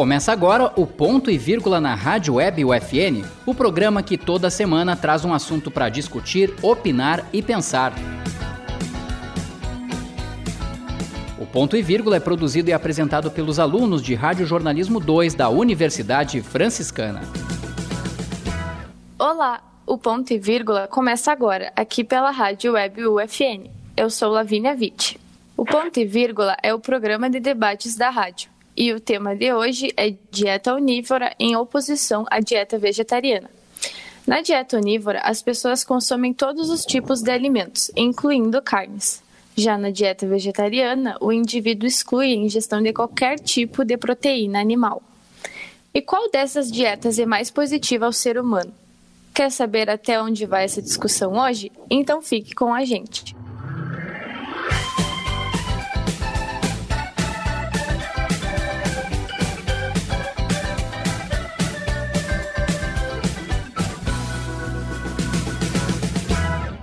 Começa agora o Ponto e Vírgula na Rádio Web UFN, o programa que toda semana traz um assunto para discutir, opinar e pensar. O Ponto e Vírgula é produzido e apresentado pelos alunos de Rádio Jornalismo 2 da Universidade Franciscana. Olá, o Ponto e Vírgula começa agora, aqui pela Rádio Web UFN. Eu sou Lavínia Witt. O Ponto e Vírgula é o programa de debates da rádio e o tema de hoje é dieta onívora em oposição à dieta vegetariana. Na dieta onívora, as pessoas consomem todos os tipos de alimentos, incluindo carnes. Já na dieta vegetariana, o indivíduo exclui a ingestão de qualquer tipo de proteína animal. E qual dessas dietas é mais positiva ao ser humano? Quer saber até onde vai essa discussão hoje? Então fique com a gente.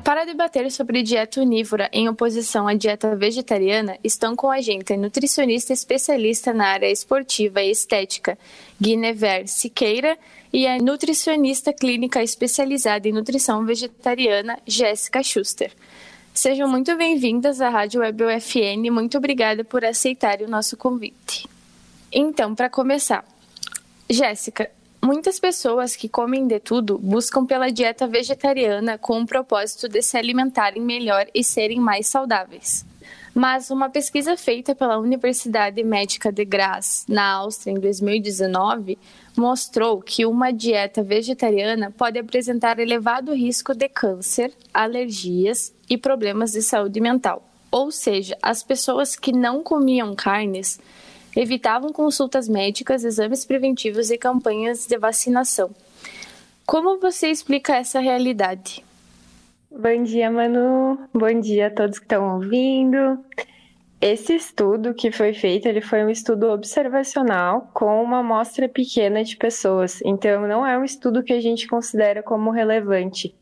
Para debater sobre dieta onívora em oposição à dieta vegetariana, estão com a gente a nutricionista especialista na área esportiva e estética, Guinever Siqueira, e a nutricionista clínica especializada em nutrição vegetariana, Jéssica Schuster. Sejam muito bem-vindas à Rádio Web UFN. Muito obrigada por aceitarem o nosso convite. Então, para começar, Jéssica, Muitas pessoas que comem de tudo buscam pela dieta vegetariana com o propósito de se alimentarem melhor e serem mais saudáveis. Mas uma pesquisa feita pela Universidade Médica de Graz, na Áustria, em 2019, mostrou que uma dieta vegetariana pode apresentar elevado risco de câncer, alergias e problemas de saúde mental. Ou seja, as pessoas que não comiam carnes evitavam consultas médicas, exames preventivos e campanhas de vacinação. Como você explica essa realidade? Bom dia, Manu. Bom dia a todos que estão ouvindo. Esse estudo que foi feito, ele foi um estudo observacional com uma amostra pequena de pessoas. Então, não é um estudo que a gente considera como relevante.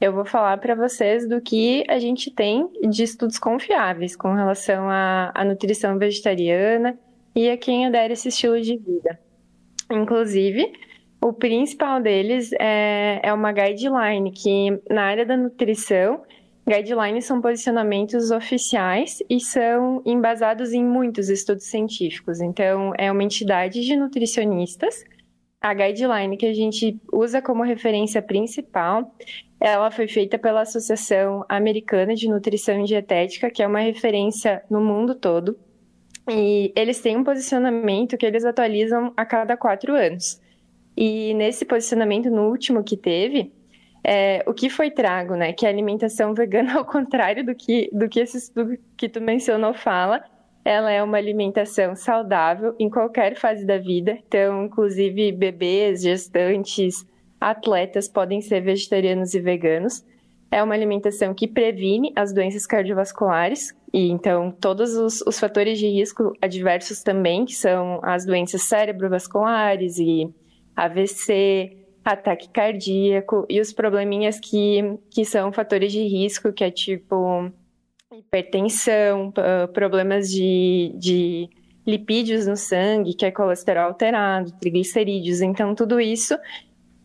Eu vou falar para vocês do que a gente tem de estudos confiáveis com relação à, à nutrição vegetariana e a quem adere esse estilo de vida. Inclusive, o principal deles é, é uma guideline, que na área da nutrição, guidelines são posicionamentos oficiais e são embasados em muitos estudos científicos. Então, é uma entidade de nutricionistas. A guideline que a gente usa como referência principal, ela foi feita pela Associação Americana de Nutrição e Dietética, que é uma referência no mundo todo. E eles têm um posicionamento que eles atualizam a cada quatro anos. E nesse posicionamento, no último que teve, é, o que foi trago, né? Que a alimentação vegana, ao contrário do que, do que esse estudo que tu mencionou fala, ela é uma alimentação saudável em qualquer fase da vida. Então, inclusive, bebês, gestantes, atletas podem ser vegetarianos e veganos. É uma alimentação que previne as doenças cardiovasculares, e então todos os, os fatores de risco adversos também, que são as doenças cerebrovasculares e AVC, ataque cardíaco e os probleminhas que, que são fatores de risco, que é tipo hipertensão, problemas de, de lipídios no sangue, que é colesterol alterado, triglicerídeos. Então, tudo isso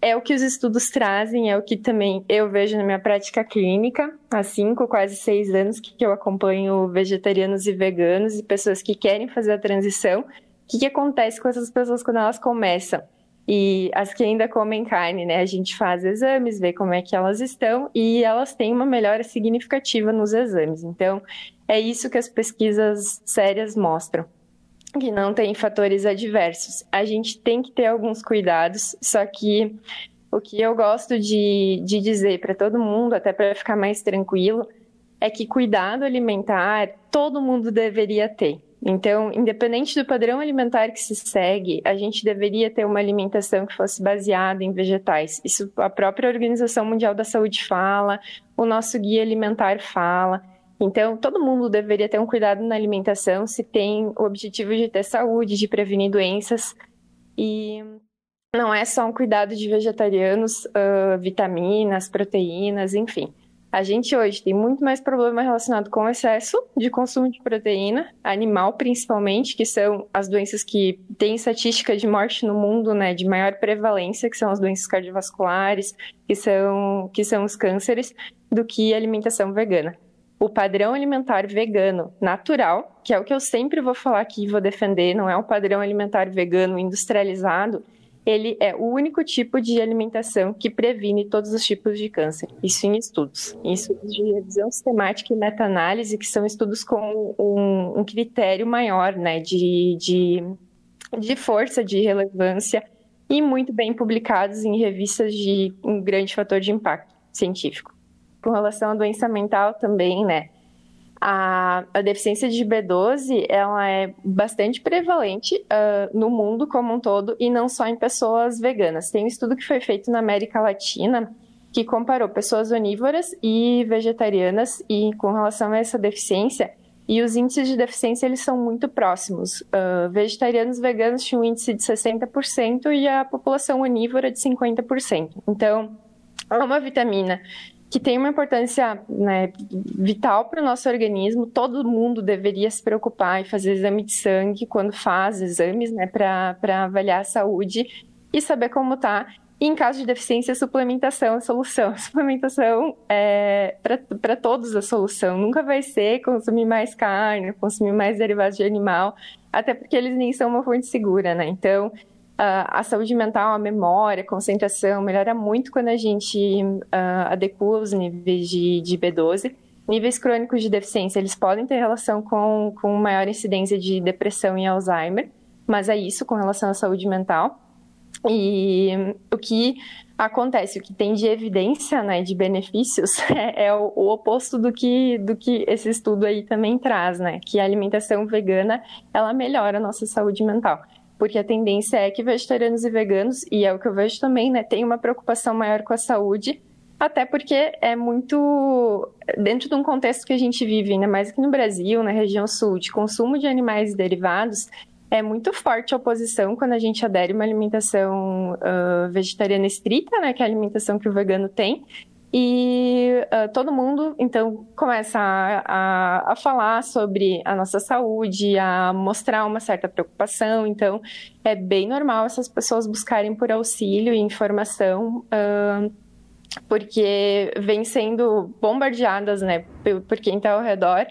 é o que os estudos trazem, é o que também eu vejo na minha prática clínica, há cinco, quase seis anos que eu acompanho vegetarianos e veganos e pessoas que querem fazer a transição. O que, que acontece com essas pessoas quando elas começam? E as que ainda comem carne, né? A gente faz exames, vê como é que elas estão e elas têm uma melhora significativa nos exames. Então, é isso que as pesquisas sérias mostram que não tem fatores adversos. A gente tem que ter alguns cuidados, só que o que eu gosto de, de dizer para todo mundo, até para ficar mais tranquilo, é que cuidado alimentar todo mundo deveria ter. Então, independente do padrão alimentar que se segue, a gente deveria ter uma alimentação que fosse baseada em vegetais. Isso a própria Organização Mundial da Saúde fala, o nosso guia alimentar fala. Então, todo mundo deveria ter um cuidado na alimentação se tem o objetivo de ter saúde, de prevenir doenças. E não é só um cuidado de vegetarianos, uh, vitaminas, proteínas, enfim. A gente hoje tem muito mais problema relacionado com o excesso de consumo de proteína animal, principalmente, que são as doenças que têm estatística de morte no mundo, né, de maior prevalência, que são as doenças cardiovasculares, que são, que são os cânceres, do que alimentação vegana. O padrão alimentar vegano natural, que é o que eu sempre vou falar aqui e vou defender, não é o padrão alimentar vegano industrializado, ele é o único tipo de alimentação que previne todos os tipos de câncer. Isso em estudos. Em estudos de revisão sistemática e meta-análise, que são estudos com um, um critério maior né, de, de, de força, de relevância, e muito bem publicados em revistas de um grande fator de impacto científico. Com relação à doença mental também, né? A, a, deficiência de B12 ela é bastante prevalente uh, no mundo como um todo e não só em pessoas veganas. Tem um estudo que foi feito na América Latina que comparou pessoas onívoras e vegetarianas e com relação a essa deficiência e os índices de deficiência eles são muito próximos. Uh, vegetarianos e veganos tinham um índice de 60% e a população onívora de 50%. Então, é uma vitamina que tem uma importância né, vital para o nosso organismo. Todo mundo deveria se preocupar e fazer exame de sangue quando faz exames né, para avaliar a saúde e saber como está. E em caso de deficiência, suplementação é solução. suplementação é para todos a solução. Nunca vai ser consumir mais carne, consumir mais derivados de animal, até porque eles nem são uma fonte segura, né? Então, a saúde mental, a memória, a concentração melhora muito quando a gente uh, adequa os níveis de, de B12. Níveis crônicos de deficiência, eles podem ter relação com, com maior incidência de depressão e Alzheimer, mas é isso com relação à saúde mental. E o que acontece, o que tem de evidência, né, de benefícios, é, é o, o, oposto do que, do que esse estudo aí também traz, né, que a alimentação vegana, ela melhora a nossa saúde mental porque a tendência é que vegetarianos e veganos, e é o que eu vejo também, né, tem uma preocupação maior com a saúde, até porque é muito dentro de um contexto que a gente vive, ainda mais aqui no Brasil, na região sul, de consumo de animais derivados, é muito forte a oposição quando a gente adere uma alimentação uh, vegetariana estrita, né, que é a alimentação que o vegano tem, e uh, todo mundo, então, começa a, a, a, falar sobre a nossa saúde, a mostrar uma certa preocupação. Então, é bem normal essas pessoas buscarem por auxílio e informação, uh, porque vêm sendo bombardeadas, né, por, por quem está ao redor,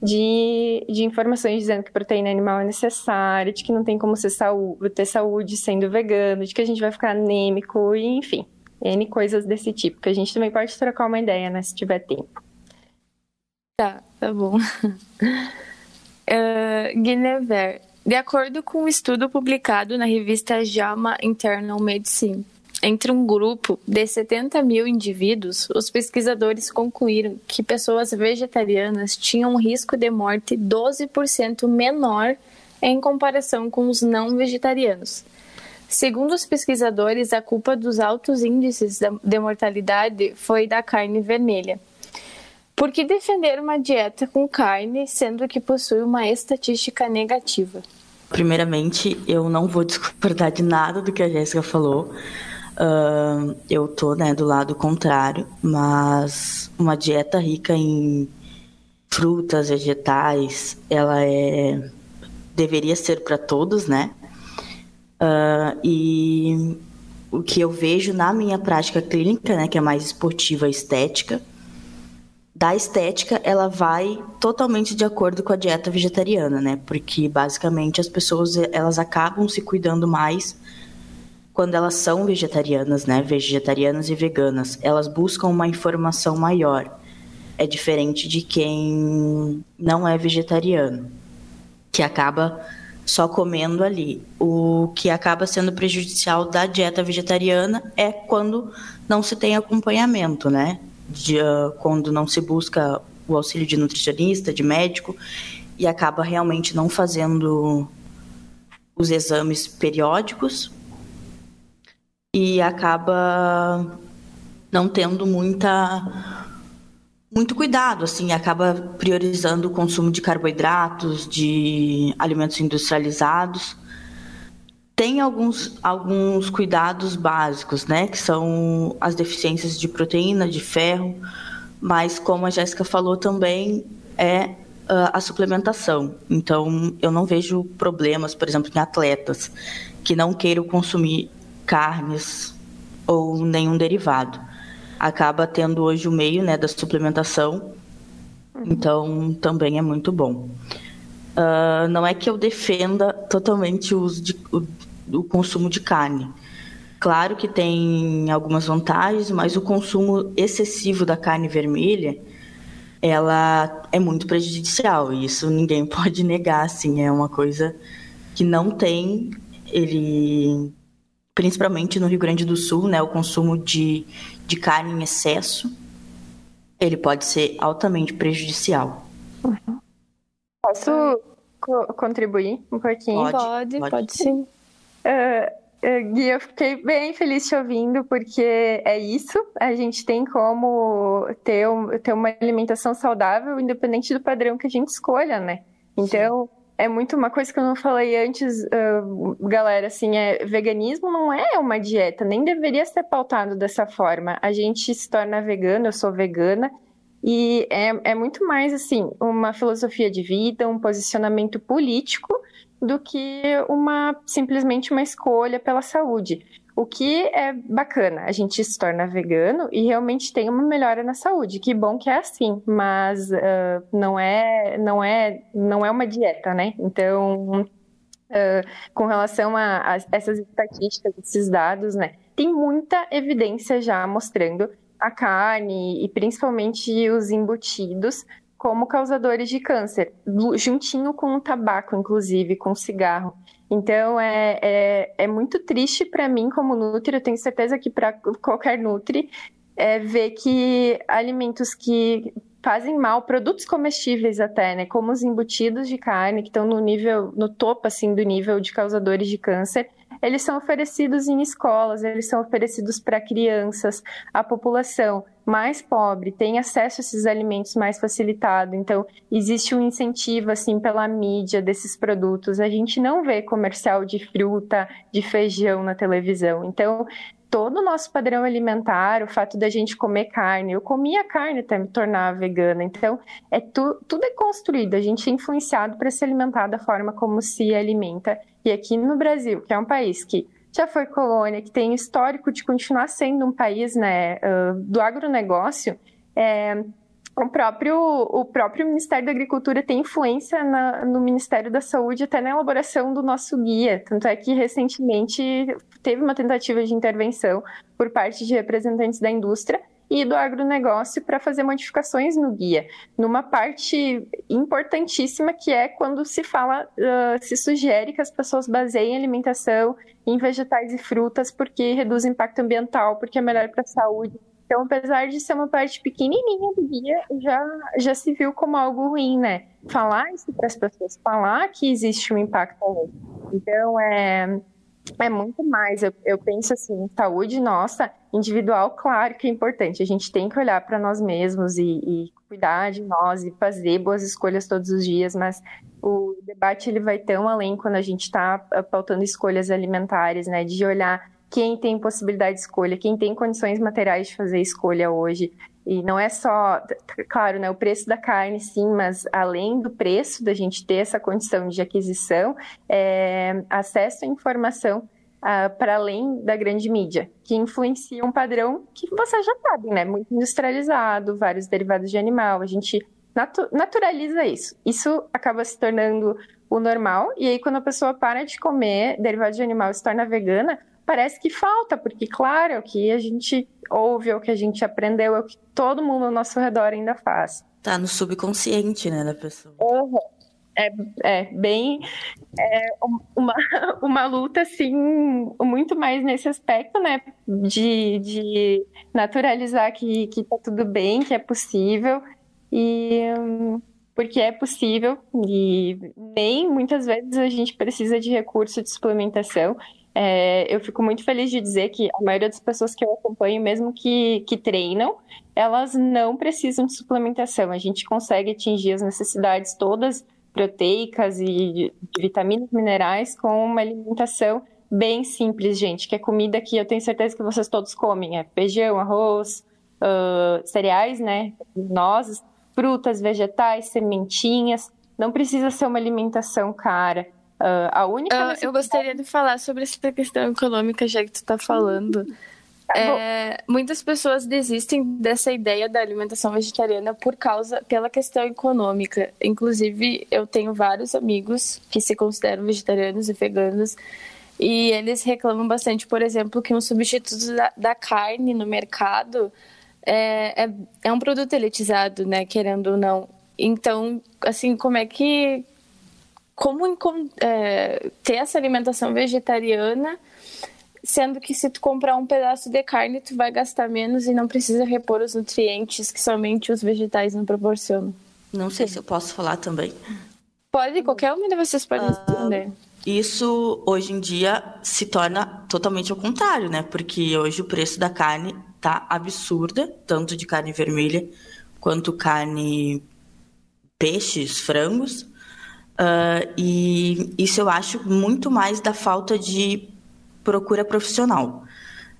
de, de informações dizendo que proteína animal é necessária, de que não tem como saúde, ter saúde sendo vegano, de que a gente vai ficar anêmico, e enfim. N coisas desse tipo, que a gente também pode trocar uma ideia, né, se tiver tempo. Tá, tá bom. uh, Guinevere, de acordo com um estudo publicado na revista JAMA Internal Medicine, entre um grupo de 70 mil indivíduos, os pesquisadores concluíram que pessoas vegetarianas tinham um risco de morte 12% menor em comparação com os não vegetarianos. Segundo os pesquisadores, a culpa dos altos índices de mortalidade foi da carne vermelha. Por que defender uma dieta com carne, sendo que possui uma estatística negativa? Primeiramente, eu não vou discordar de nada do que a Jéssica falou. Uh, eu tô né, do lado contrário, mas uma dieta rica em frutas, vegetais, ela é deveria ser para todos, né? Uh, e o que eu vejo na minha prática clínica, né, que é mais esportiva estética, da estética ela vai totalmente de acordo com a dieta vegetariana, né? Porque basicamente as pessoas elas acabam se cuidando mais quando elas são vegetarianas, né? Vegetarianas e veganas, elas buscam uma informação maior. É diferente de quem não é vegetariano, que acaba só comendo ali. O que acaba sendo prejudicial da dieta vegetariana é quando não se tem acompanhamento, né? De, uh, quando não se busca o auxílio de nutricionista, de médico, e acaba realmente não fazendo os exames periódicos e acaba não tendo muita muito cuidado, assim, acaba priorizando o consumo de carboidratos, de alimentos industrializados. Tem alguns, alguns cuidados básicos, né, que são as deficiências de proteína, de ferro, mas como a Jéssica falou também, é uh, a suplementação. Então, eu não vejo problemas, por exemplo, em atletas que não queiram consumir carnes ou nenhum derivado. Acaba tendo hoje o meio né, da suplementação, então também é muito bom. Uh, não é que eu defenda totalmente o uso de, o, o consumo de carne. Claro que tem algumas vantagens, mas o consumo excessivo da carne vermelha, ela é muito prejudicial. E isso ninguém pode negar, assim, é uma coisa que não tem ele principalmente no Rio Grande do Sul, né, o consumo de, de carne em excesso, ele pode ser altamente prejudicial. Uhum. Posso co contribuir um pouquinho? Pode, pode, pode, pode sim. Uh, uh, Gui, eu fiquei bem feliz te ouvindo, porque é isso. A gente tem como ter, um, ter uma alimentação saudável, independente do padrão que a gente escolha, né? Então, sim é muito uma coisa que eu não falei antes, uh, galera, assim, é veganismo não é uma dieta, nem deveria ser pautado dessa forma. A gente se torna vegano, eu sou vegana, e é, é muito mais, assim, uma filosofia de vida, um posicionamento político, do que uma simplesmente uma escolha pela saúde. O que é bacana, a gente se torna vegano e realmente tem uma melhora na saúde. Que bom que é assim, mas uh, não é, não é, não é uma dieta, né? Então, uh, com relação a, a, essas estatísticas, esses dados, né? Tem muita evidência já mostrando a carne e principalmente os embutidos como causadores de câncer, juntinho com o tabaco, inclusive, com o cigarro. Então, é, é, é muito triste para mim, como Nutri, eu tenho certeza que para qualquer Nutri, é ver que alimentos que fazem mal, produtos comestíveis até, né, como os embutidos de carne, que estão no nível, no topo, assim, do nível de causadores de câncer, eles são oferecidos em escolas, eles são oferecidos para crianças, a população mais pobre tem acesso a esses alimentos mais facilitado. Então, existe um incentivo assim pela mídia desses produtos. A gente não vê comercial de fruta, de feijão na televisão. Então, todo o nosso padrão alimentar, o fato da gente comer carne, eu comia carne até me tornar vegana. Então, é tu, tudo é construído, a gente é influenciado para se alimentar da forma como se alimenta. E aqui no Brasil, que é um país que já foi colônia, que tem histórico de continuar sendo um país né, do agronegócio, é, o próprio, o próprio Ministério da Agricultura tem influência na, no Ministério da Saúde até na elaboração do nosso guia. Tanto é que recentemente teve uma tentativa de intervenção por parte de representantes da indústria e do agronegócio para fazer modificações no guia, numa parte importantíssima que é quando se fala, uh, se sugere que as pessoas baseiem a alimentação em vegetais e frutas porque reduz o impacto ambiental, porque é melhor para a saúde. Então, apesar de ser uma parte pequenininha do guia, já, já se viu como algo ruim, né? Falar isso para as pessoas, falar que existe um impacto. Então, é, é muito mais. Eu, eu penso assim, saúde nossa, individual, claro que é importante. A gente tem que olhar para nós mesmos e, e, cuidar de nós e fazer boas escolhas todos os dias, mas o debate ele vai tão além quando a gente está pautando escolhas alimentares, né? De olhar quem tem possibilidade de escolha, quem tem condições materiais de fazer escolha hoje. E não é só, claro, né, o preço da carne, sim, mas além do preço da gente ter essa condição de aquisição, é, acesso à informação uh, para além da grande mídia, que influencia um padrão que você já sabe, né? Muito industrializado, vários derivados de animal, a gente natu naturaliza isso. Isso acaba se tornando o normal, e aí quando a pessoa para de comer derivado de animal e se torna vegana, parece que falta, porque, claro, é o que a gente ouve, é o que a gente aprendeu, é o que todo mundo ao nosso redor ainda faz. Tá no subconsciente, né, da pessoa. Uhum. É, é bem é uma, uma luta, assim, muito mais nesse aspecto, né, de, de naturalizar que, que tá tudo bem, que é possível, e porque é possível, e nem muitas vezes a gente precisa de recurso de suplementação, é, eu fico muito feliz de dizer que a maioria das pessoas que eu acompanho, mesmo que, que treinam, elas não precisam de suplementação. A gente consegue atingir as necessidades todas proteicas e de vitaminas, minerais com uma alimentação bem simples, gente, que é comida que eu tenho certeza que vocês todos comem, é feijão, arroz, uh, cereais, né? Nozes, frutas, vegetais, sementinhas. Não precisa ser uma alimentação cara. Uh, a única. Uh, eu gostaria de falar sobre essa questão econômica, já que tu está falando. É, muitas pessoas desistem dessa ideia da alimentação vegetariana por causa pela questão econômica. Inclusive, eu tenho vários amigos que se consideram vegetarianos e veganos e eles reclamam bastante, por exemplo, que um substituto da, da carne no mercado é, é, é, um produto elitizado, né? Querendo ou não. Então, assim, como é que como é, ter essa alimentação vegetariana sendo que se tu comprar um pedaço de carne, tu vai gastar menos e não precisa repor os nutrientes que somente os vegetais não proporcionam. Não sei se eu posso falar também. Pode, qualquer um de vocês pode uh, responder. Isso hoje em dia se torna totalmente ao contrário, né? Porque hoje o preço da carne tá absurda, tanto de carne vermelha quanto carne peixes, frangos. Uh, e isso eu acho muito mais da falta de procura profissional.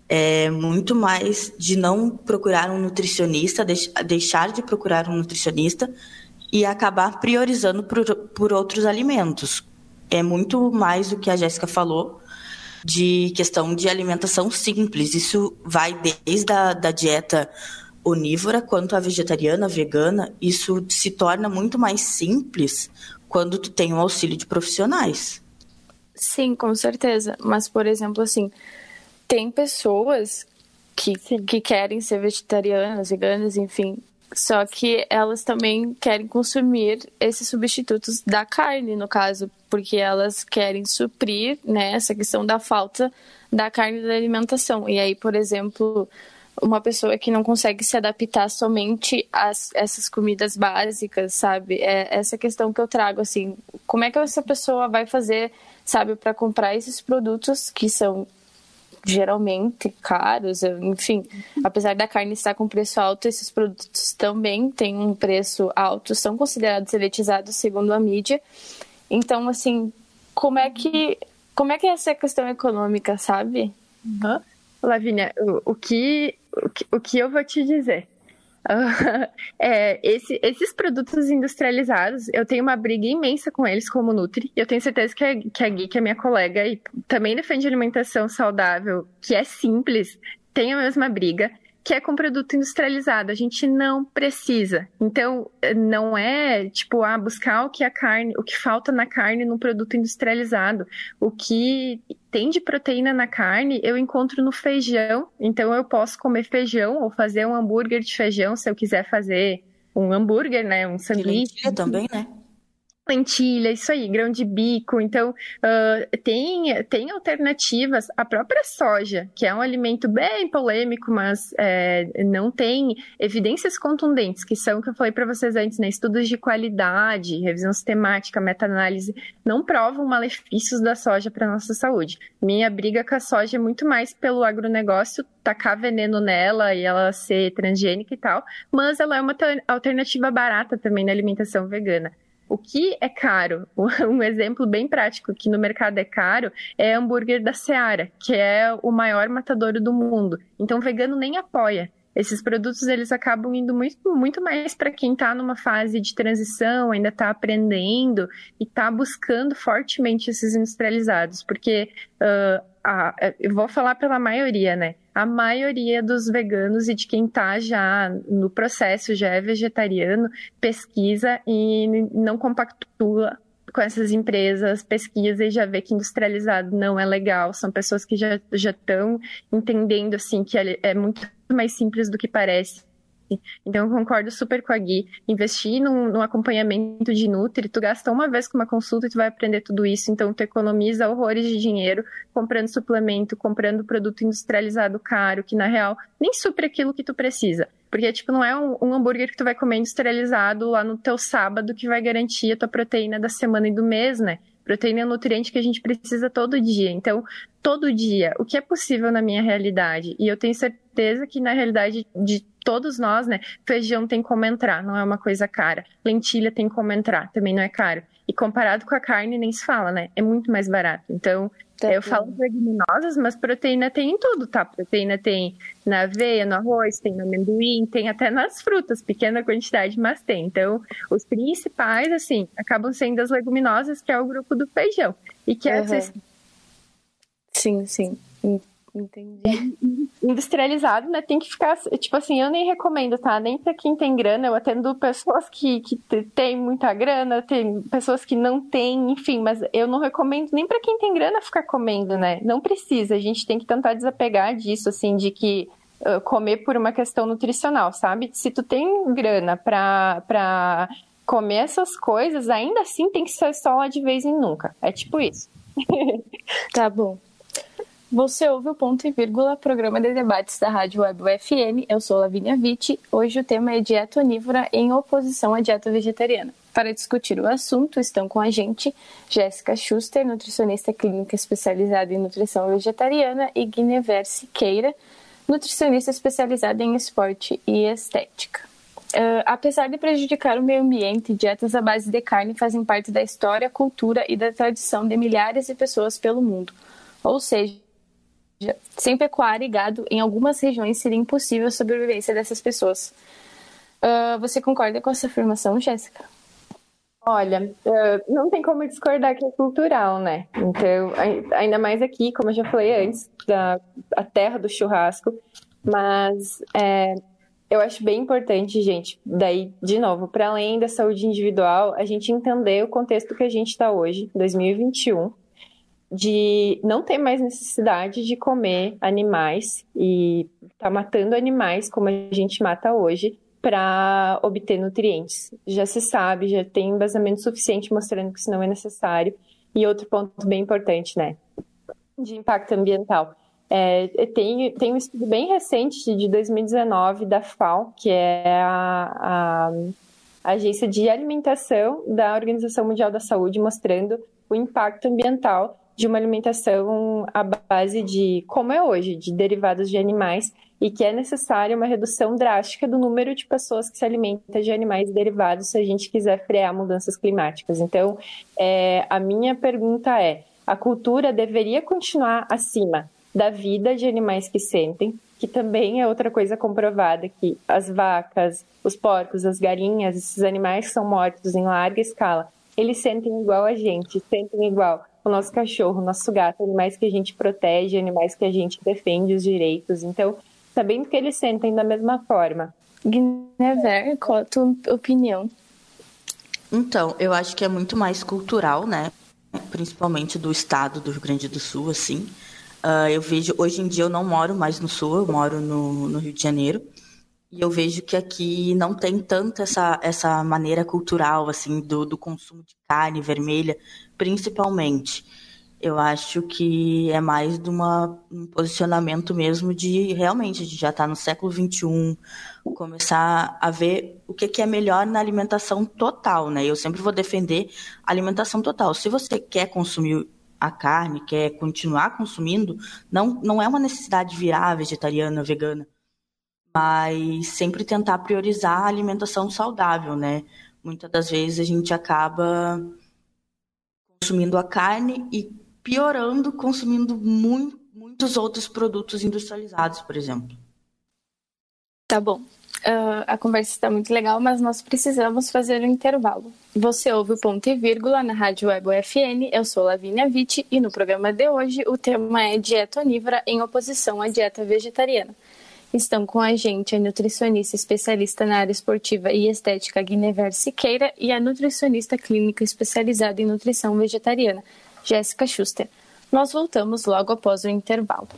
É muito mais de não procurar um nutricionista, deixar de procurar um nutricionista e acabar priorizando por, por outros alimentos. É muito mais do que a Jéssica falou de questão de alimentação simples. Isso vai desde a da dieta onívora quanto a vegetariana, vegana. Isso se torna muito mais simples quando tu tem o auxílio de profissionais. Sim, com certeza. Mas, por exemplo, assim, tem pessoas que, que querem ser vegetarianas, veganas, enfim. Só que elas também querem consumir esses substitutos da carne, no caso, porque elas querem suprir né, essa questão da falta da carne da alimentação. E aí, por exemplo, uma pessoa que não consegue se adaptar somente a essas comidas básicas, sabe? É essa questão que eu trago, assim, como é que essa pessoa vai fazer sabe, para comprar esses produtos que são geralmente caros, enfim, apesar da carne estar com preço alto, esses produtos também têm um preço alto, são considerados elitizados segundo a mídia. Então, assim, como é que como é que é essa questão econômica, sabe? Uhum. Lavínia, o, o, que, o, que, eu vou te dizer? é, esse, esses produtos industrializados, eu tenho uma briga imensa com eles como Nutri. Eu tenho certeza que a, que a Gui, que é minha colega e também defende alimentação saudável, que é simples, tem a mesma briga que é com produto industrializado. A gente não precisa. Então, não é tipo, ah, buscar o que a carne, o que falta na carne num produto industrializado. O que tem de proteína na carne, eu encontro no feijão. Então, eu posso comer feijão ou fazer um hambúrguer de feijão se eu quiser fazer um hambúrguer, né? Um sanduíche. também, né? Lentilha, isso aí, grão de bico. Então, uh, tem, tem alternativas. A própria soja, que é um alimento bem polêmico, mas é, não tem evidências contundentes, que são o que eu falei para vocês antes, né? Estudos de qualidade, revisão sistemática, meta-análise, não provam malefícios da soja para nossa saúde. Minha briga com a soja é muito mais pelo agronegócio tacar veneno nela e ela ser transgênica e tal, mas ela é uma alternativa barata também na alimentação vegana. O que é caro? Um exemplo bem prático que no mercado é caro é hambúrguer da Seara, que é o maior matadouro do mundo. Então o vegano nem apoia. Esses produtos eles acabam indo muito, muito mais para quem está numa fase de transição, ainda está aprendendo e está buscando fortemente esses industrializados, porque uh, a, eu vou falar pela maioria, né? A maioria dos veganos e de quem está já no processo, já é vegetariano, pesquisa e não compactua com essas empresas, pesquisa e já vê que industrializado não é legal. São pessoas que já estão entendendo assim que é muito mais simples do que parece então, eu concordo super com a Gui. Investir num, num, acompanhamento de Nutri, tu gasta uma vez com uma consulta e tu vai aprender tudo isso. Então, tu economiza horrores de dinheiro comprando suplemento, comprando produto industrializado caro, que na real nem supre aquilo que tu precisa. Porque, tipo, não é um, um, hambúrguer que tu vai comer industrializado lá no teu sábado que vai garantir a tua proteína da semana e do mês, né? Proteína é um nutriente que a gente precisa todo dia. Então, todo dia, o que é possível na minha realidade? E eu tenho certeza que na realidade de todos nós, né, feijão tem como entrar, não é uma coisa cara. Lentilha tem como entrar, também não é caro. E comparado com a carne, nem se fala, né? É muito mais barato. Então, Tá eu falo leguminosas, mas proteína tem em tudo, tá? Proteína tem na aveia, no arroz, tem no amendoim, tem até nas frutas, pequena quantidade, mas tem. Então, os principais, assim, acabam sendo as leguminosas, que é o grupo do feijão. E que é uhum. Sim, sim. Entendi. Industrializado, né? Tem que ficar. Tipo assim, eu nem recomendo, tá? Nem pra quem tem grana. Eu atendo pessoas que, que têm muita grana, tem pessoas que não têm, enfim, mas eu não recomendo nem para quem tem grana ficar comendo, né? Não precisa. A gente tem que tentar desapegar disso, assim, de que comer por uma questão nutricional, sabe? Se tu tem grana pra. pra comer essas coisas, ainda assim tem que ser só lá de vez em nunca. É tipo isso. tá bom. Você ouve o Ponto e Vírgula, programa de debates da Rádio Web UFN. Eu sou Lavínia Vitti. Hoje o tema é dieta onívora em oposição à dieta vegetariana. Para discutir o assunto, estão com a gente Jéssica Schuster, nutricionista clínica especializada em nutrição vegetariana, e Guinever Siqueira, nutricionista especializada em esporte e estética. Uh, apesar de prejudicar o meio ambiente, dietas à base de carne fazem parte da história, cultura e da tradição de milhares de pessoas pelo mundo. Ou seja, sem pecuária e gado, em algumas regiões seria impossível a sobrevivência dessas pessoas. Uh, você concorda com essa afirmação, Jéssica? Olha, uh, não tem como discordar que é cultural, né? Então, ainda mais aqui, como eu já falei antes, da a terra do churrasco. Mas é, eu acho bem importante, gente, daí, de novo, para além da saúde individual, a gente entender o contexto que a gente está hoje, 2021, de não ter mais necessidade de comer animais e tá matando animais como a gente mata hoje para obter nutrientes. Já se sabe, já tem embasamento suficiente mostrando que isso não é necessário. E outro ponto bem importante, né, de impacto ambiental. É, tem, tem um estudo bem recente de 2019 da FAO, que é a, a Agência de Alimentação da Organização Mundial da Saúde, mostrando o impacto ambiental de uma alimentação à base de, como é hoje, de derivados de animais, e que é necessária uma redução drástica do número de pessoas que se alimentam de animais derivados se a gente quiser frear mudanças climáticas. Então, é, a minha pergunta é: a cultura deveria continuar acima da vida de animais que sentem, que também é outra coisa comprovada que as vacas, os porcos, as galinhas, esses animais que são mortos em larga escala, eles sentem igual a gente, sentem igual o nosso cachorro, o nosso gato, animais que a gente protege, animais que a gente defende os direitos. Então, sabendo que eles sentem da mesma forma. Guinever, qual a tua opinião? Então, eu acho que é muito mais cultural, né? Principalmente do estado do Rio Grande do Sul, assim. Uh, eu vejo, hoje em dia eu não moro mais no Sul, eu moro no, no Rio de Janeiro. E eu vejo que aqui não tem tanto essa, essa maneira cultural, assim, do, do consumo de carne vermelha, principalmente. Eu acho que é mais de uma, um posicionamento mesmo de realmente de já estar tá no século XXI, começar a ver o que, que é melhor na alimentação total, né? Eu sempre vou defender a alimentação total. Se você quer consumir a carne, quer continuar consumindo, não, não é uma necessidade virar vegetariana, vegana mas sempre tentar priorizar a alimentação saudável, né? Muitas das vezes a gente acaba consumindo a carne e piorando consumindo muito, muitos outros produtos industrializados, por exemplo. Tá bom. Uh, a conversa está muito legal, mas nós precisamos fazer um intervalo. Você ouve o ponto e vírgula na Rádio Web UFN. Eu sou Lavínia Vitti e no programa de hoje o tema é dieta onívora em oposição à dieta vegetariana. Estão com a gente a nutricionista especialista na área esportiva e estética Guinever Siqueira e a nutricionista clínica especializada em nutrição vegetariana, Jéssica Schuster. Nós voltamos logo após o intervalo.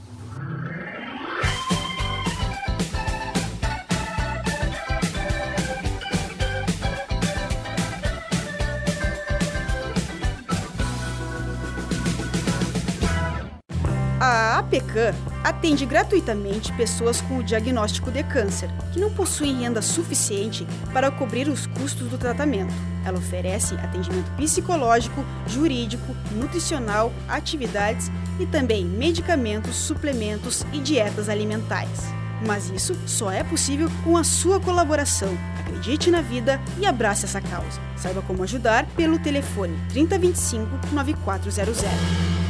A APECAM atende gratuitamente pessoas com o diagnóstico de câncer, que não possuem renda suficiente para cobrir os custos do tratamento. Ela oferece atendimento psicológico, jurídico, nutricional, atividades e também medicamentos, suplementos e dietas alimentares. Mas isso só é possível com a sua colaboração. Acredite na vida e abrace essa causa. Saiba como ajudar pelo telefone 3025 9400.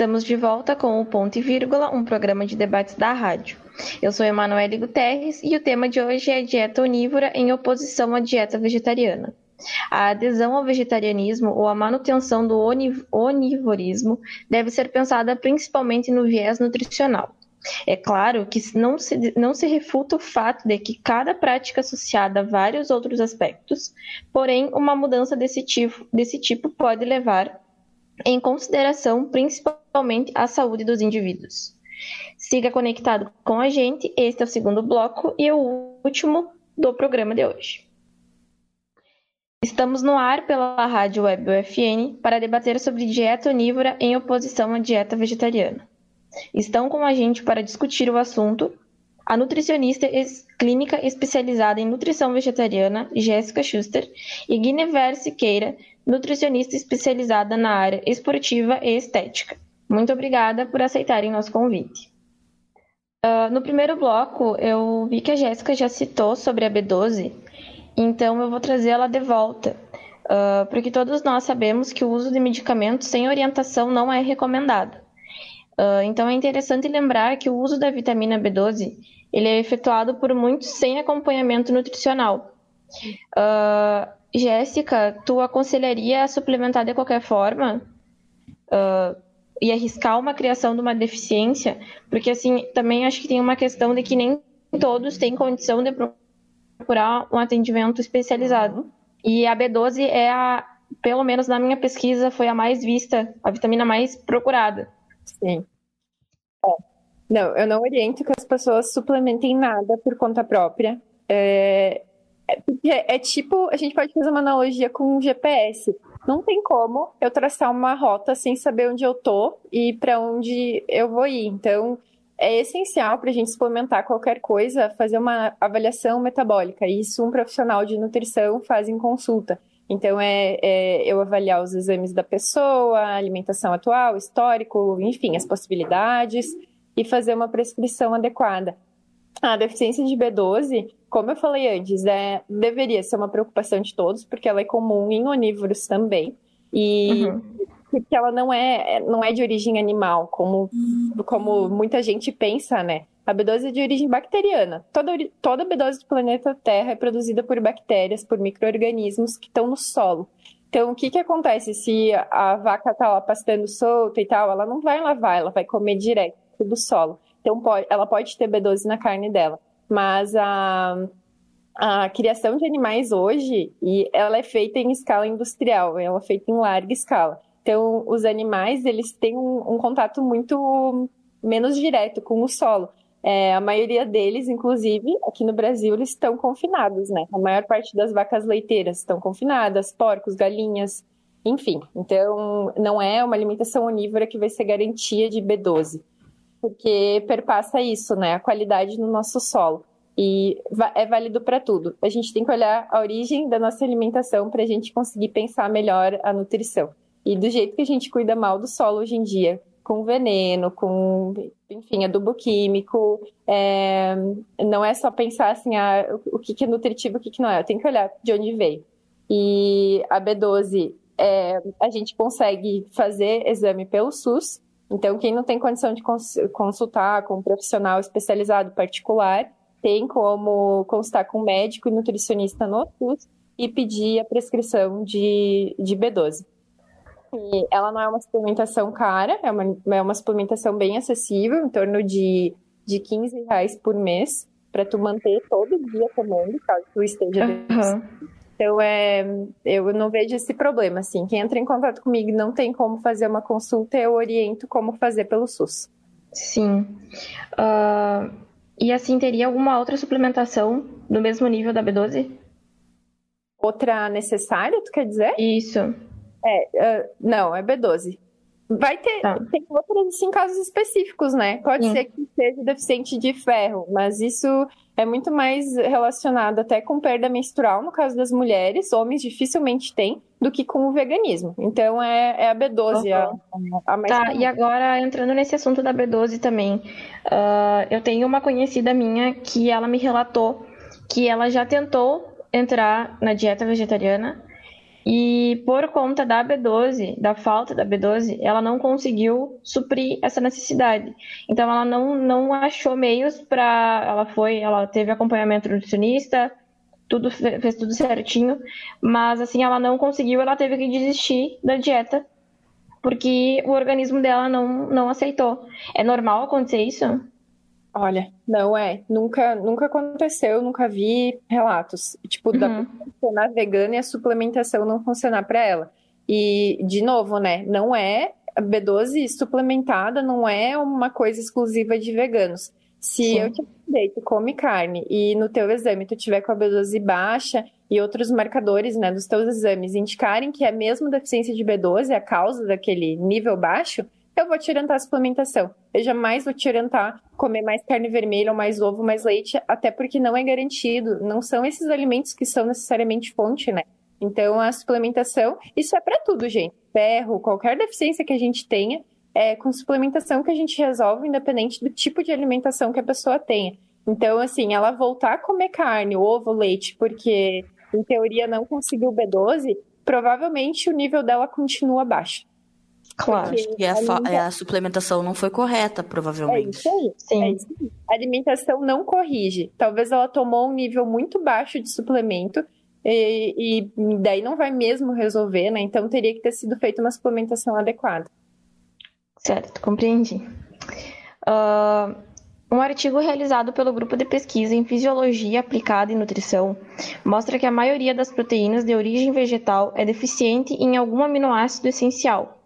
Estamos de volta com o Ponto e Vírgula, um programa de debates da rádio. Eu sou Emanuele Guterres e o tema de hoje é dieta onívora em oposição à dieta vegetariana. A adesão ao vegetarianismo ou a manutenção do onivorismo deve ser pensada principalmente no viés nutricional. É claro que não se, não se refuta o fato de que cada prática associada a vários outros aspectos, porém, uma mudança desse tipo, desse tipo pode levar em consideração principalmente a saúde dos indivíduos. Siga conectado com a gente, este é o segundo bloco e o último do programa de hoje. Estamos no ar pela Rádio Web UFN para debater sobre dieta onívora em oposição à dieta vegetariana. Estão com a gente para discutir o assunto a nutricionista clínica especializada em nutrição vegetariana, Jéssica Schuster, e Guinever Siqueira, nutricionista especializada na área esportiva e estética. Muito obrigada por aceitarem nosso convite. Uh, no primeiro bloco, eu vi que a Jéssica já citou sobre a B12, então eu vou trazer ela de volta, uh, porque todos nós sabemos que o uso de medicamentos sem orientação não é recomendado. Uh, então é interessante lembrar que o uso da vitamina B12 ele é efetuado por muitos sem acompanhamento nutricional. Uh, Jéssica, tu aconselharia a suplementar de qualquer forma uh, e arriscar uma criação de uma deficiência? Porque, assim, também acho que tem uma questão de que nem todos têm condição de procurar um atendimento especializado. E a B12 é a, pelo menos na minha pesquisa, foi a mais vista, a vitamina mais procurada. Sim. É. Não, eu não oriento que as pessoas suplementem nada por conta própria. É, é, é, tipo, a gente pode fazer uma analogia com um GPS. Não tem como eu traçar uma rota sem saber onde eu tô e para onde eu vou ir. Então, é essencial para a gente suplementar qualquer coisa, fazer uma avaliação metabólica. Isso um profissional de nutrição faz em consulta. Então, é, é, eu avaliar os exames da pessoa, alimentação atual, histórico, enfim, as possibilidades, e fazer uma prescrição adequada. A deficiência de B12, como eu falei antes, é, deveria ser uma preocupação de todos, porque ela é comum em onívoros também. E uhum. porque ela não é, não é de origem animal, como, como muita gente pensa, né? A B12 é de origem bacteriana. Toda, toda B12 do planeta Terra é produzida por bactérias, por micro-organismos que estão no solo. Então, o que, que acontece se a vaca está lá pastando solta e tal? Ela não vai lavar, ela vai comer direto do solo. Então, pode, ela pode ter B12 na carne dela. Mas a, a criação de animais hoje, e ela é feita em escala industrial, ela é feita em larga escala. Então, os animais, eles têm um, um contato muito menos direto com o solo. É, a maioria deles, inclusive, aqui no Brasil, eles estão confinados, né? A maior parte das vacas leiteiras estão confinadas, porcos, galinhas, enfim. Então, não é uma alimentação onívora que vai ser garantia de B12 porque perpassa isso, né? A qualidade no nosso solo. E é válido para tudo. A gente tem que olhar a origem da nossa alimentação para a gente conseguir pensar melhor a nutrição. E do jeito que a gente cuida mal do solo hoje em dia, com veneno, com, enfim, adubo químico, é... não é só pensar assim, ah, o que é nutritivo, o que não é. Tenho que olhar de onde veio. E a B12, é... a gente consegue fazer exame pelo SUS, então, quem não tem condição de consultar com um profissional especializado particular, tem como consultar com um médico e nutricionista no SUS e pedir a prescrição de, de B12. E ela não é uma suplementação cara, é uma, é uma suplementação bem acessível, em torno de, de 15 reais por mês, para tu manter todo dia tomando, caso tu esteja uhum. Então, é, eu não vejo esse problema, assim. Quem entra em contato comigo e não tem como fazer uma consulta, eu oriento como fazer pelo SUS. Sim. Uh, e assim, teria alguma outra suplementação do mesmo nível da B12? Outra necessária, tu quer dizer? Isso. É, uh, não, é B12. Vai ter, tá. tem outras, assim, casos específicos, né? Pode Sim. ser que seja deficiente de ferro, mas isso é muito mais relacionado até com perda menstrual, no caso das mulheres, homens dificilmente têm, do que com o veganismo. Então é, é a B12 uhum. a, a, mais. Tá, comum. e agora entrando nesse assunto da B12 também, uh, eu tenho uma conhecida minha que ela me relatou que ela já tentou entrar na dieta vegetariana E por conta da B12, da falta da B12, ela não conseguiu suprir essa necessidade. Então ela não, não achou meios para, ela foi, ela teve acompanhamento nutricionista, tudo fez tudo certinho, mas assim ela não conseguiu, ela teve que desistir da dieta porque o organismo dela não não aceitou. É normal acontecer isso? Olha, não é. Nunca, nunca aconteceu, nunca vi relatos. Tipo, uhum. da funcionar vegana e a suplementação não funcionar para ela. E, de novo, né? Não é. A B12 suplementada não é uma coisa exclusiva de veganos. Se Sim. eu te dei, tu come carne e no teu exame tu tiver com a B12 baixa e outros marcadores, né, dos teus exames indicarem que é mesmo deficiência de B12 a causa daquele nível baixo, eu vou te orientar a suplementação. Eu jamais vou te orientar a comer mais carne vermelha, ou mais ovo, mais leite, até porque não é garantido. Não são esses alimentos que são necessariamente fonte, né? Então, a suplementação, isso é para tudo, gente. Ferro, qualquer deficiência que a gente tenha, é com suplementação que a gente resolve, independente do tipo de alimentação que a pessoa tenha. Então, assim, ela voltar a comer carne, ovo, leite, porque em teoria não conseguiu B12, provavelmente o nível dela continua baixo. Claro. E a, a, a, suplementação não foi correta, provavelmente. É isso aí. Sim. É isso aí. A alimentação não corrige. Talvez ela tomou um nível muito baixo de suplemento e, e daí não vai mesmo resolver, né? Então teria que ter sido feita uma suplementação adequada. Certo, compreendi. Uh, um artigo realizado pelo grupo de pesquisa em Fisiologia Aplicada e Nutrição mostra que a maioria das proteínas de origem vegetal é deficiente em algum aminoácido essencial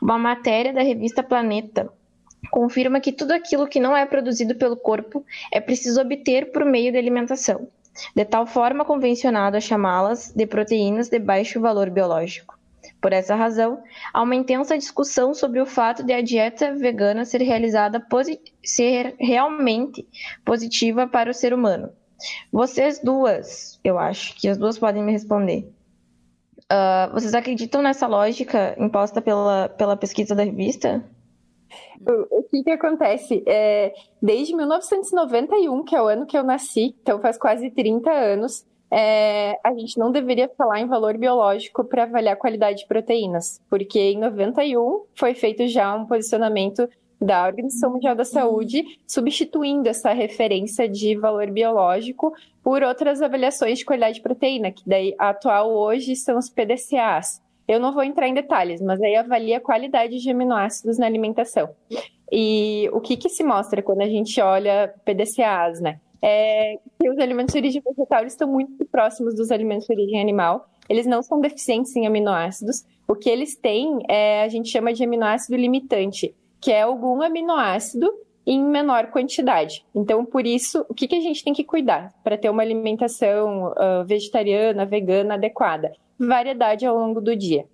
uma matéria da revista Planeta confirma que tudo aquilo que não é produzido pelo corpo é preciso obter por meio da alimentação, de tal forma convencionado a chamá-las de proteínas de baixo valor biológico. Por essa razão, há uma intensa discussão sobre o fato de a dieta vegana ser realizada ser realmente positiva para o ser humano. Vocês duas, eu acho que as duas podem me responder. Uh, vocês acreditam nessa lógica imposta pela, pela pesquisa da revista? O, que, que acontece? É, desde 1991, que é o ano que eu nasci, então faz quase 30 anos, é, a gente não deveria falar em valor biológico para avaliar qualidade de proteínas, porque em 91 foi feito já um posicionamento da Organização Mundial da Saúde, substituindo essa referência de valor biológico por outras avaliações de qualidade de proteína, que daí atual hoje são os PDCAs. Eu não vou entrar em detalhes, mas aí avalia a qualidade de aminoácidos na alimentação. E o que, que se mostra quando a gente olha PDCAs, né? É que os alimentos de origem vegetal estão muito próximos dos alimentos de origem animal. Eles não são deficientes em aminoácidos. O que eles têm é a gente chama de aminoácido limitante, que é algum aminoácido em menor quantidade. Então, por isso, o que, que a gente tem que cuidar para ter uma alimentação uh, vegetariana, vegana adequada? Variedade ao longo do dia.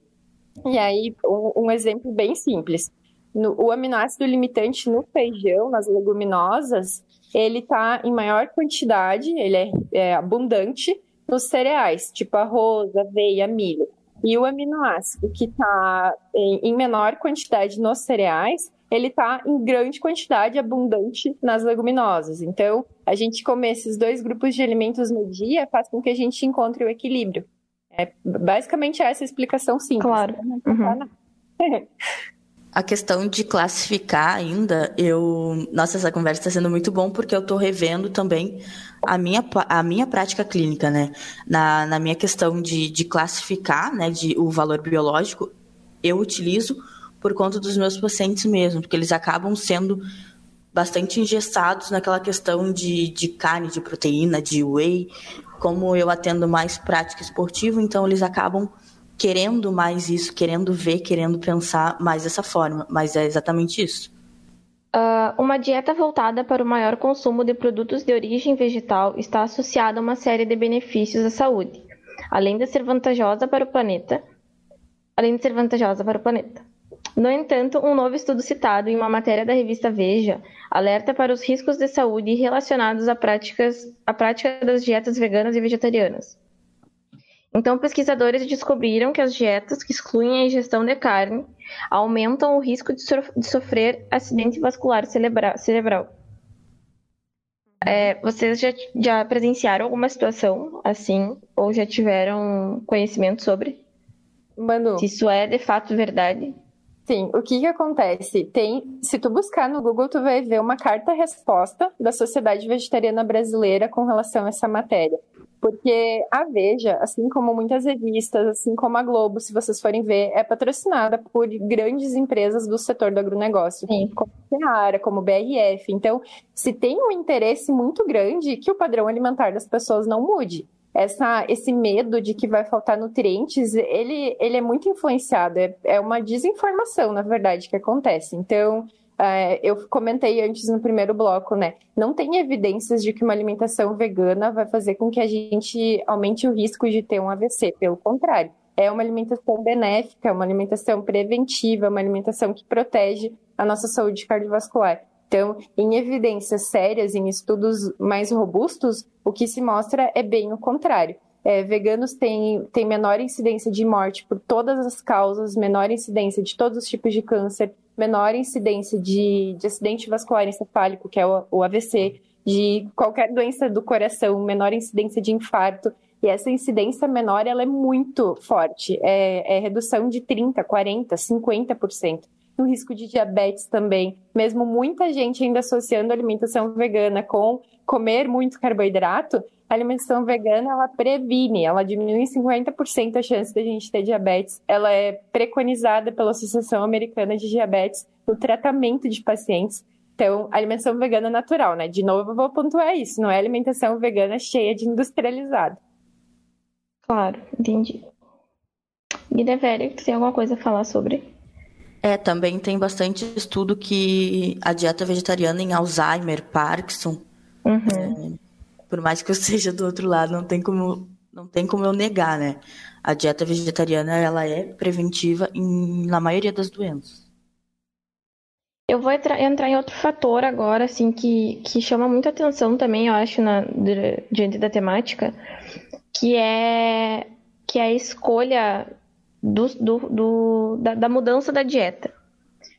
E aí, um, um exemplo bem simples. No, o aminoácido limitante no feijão, nas leguminosas, ele está em maior quantidade, ele é, é abundante nos cereais, tipo arroz, aveia, milho. E o aminoácido que está em, em menor quantidade nos cereais, ele está em grande quantidade, abundante nas leguminosas. Então, a gente comer esses dois grupos de alimentos no dia faz com que a gente encontre o equilíbrio. É basicamente essa a explicação simples. Claro. Uhum. A questão de classificar ainda, eu. Nossa, essa conversa está sendo muito bom porque eu estou revendo também a minha, a minha prática clínica, né? Na, na minha questão de, de classificar né, de, o valor biológico, eu utilizo por conta dos meus pacientes mesmo, porque eles acabam sendo bastante engessados naquela questão de, de carne, de proteína, de whey. Como eu atendo mais prática esportiva, então eles acabam querendo mais isso, querendo ver, querendo pensar mais dessa forma, mas é exatamente isso. Uh, uma dieta voltada para o maior consumo de produtos de origem vegetal está associada a uma série de benefícios à saúde, além de ser vantajosa para o planeta. Além de ser vantajosa para o planeta. No entanto, um novo estudo citado em uma matéria da revista Veja alerta para os riscos de saúde relacionados à, práticas, à prática das dietas veganas e vegetarianas. Então, pesquisadores descobriram que as dietas que excluem a ingestão de carne aumentam o risco de, so de sofrer acidente vascular cerebral. É, vocês já, já presenciaram alguma situação assim? Ou já tiveram conhecimento sobre? Manu. Se isso é de fato verdade. Sim, o que que acontece? Tem, se tu buscar no Google, tu vai ver uma carta-resposta da Sociedade Vegetariana Brasileira com relação a essa matéria. Porque a Veja, assim como muitas revistas, assim como a Globo, se vocês forem ver, é patrocinada por grandes empresas do setor do agronegócio, Sim. como a Seara, como o BRF. Então, se tem um interesse muito grande que o padrão alimentar das pessoas não mude essa, esse medo de que vai faltar nutrientes, ele, ele é muito influenciado. É, é uma desinformação, na verdade, que acontece. Então, é, eu comentei antes no primeiro bloco, né? Não tem evidências de que uma alimentação vegana vai fazer com que a gente aumente o risco de ter um AVC. Pelo contrário, é uma alimentação benéfica, uma alimentação preventiva, uma alimentação que protege a nossa saúde cardiovascular. Então, em evidências sérias, em estudos mais robustos, o que se mostra é bem o contrário. É, veganos têm, têm menor incidência de morte por todas as causas, menor incidência de todos os tipos de câncer, menor incidência de, de acidente vascular encefálico, que é o, o AVC, de qualquer doença do coração, menor incidência de infarto. E essa incidência menor ela é muito forte, é, é redução de 30%, 40%, 50% no risco de diabetes também. Mesmo muita gente ainda associando a alimentação vegana com comer muito carboidrato, a alimentação vegana ela previne, ela diminui em 50% a chance da gente ter diabetes. Ela é preconizada pela Associação Americana de Diabetes no tratamento de pacientes. Então, alimentação vegana natural, né? De novo, eu vou pontuar isso, não é alimentação vegana cheia de industrializado. Claro, entendi. Guida Velha, tem alguma coisa a falar sobre? É, também tem bastante estudo que a dieta vegetariana em Alzheimer, Parkinson, uhum. é, por mais que eu seja do outro lado, não tem como não tem como eu negar, né? A dieta vegetariana ela é preventiva em, na maioria das doenças. Eu vou entrar em outro fator agora, assim, que, que chama muita atenção também, eu acho, na, diante da temática, que é, que é a escolha do, do, do da, da, mudança da dieta.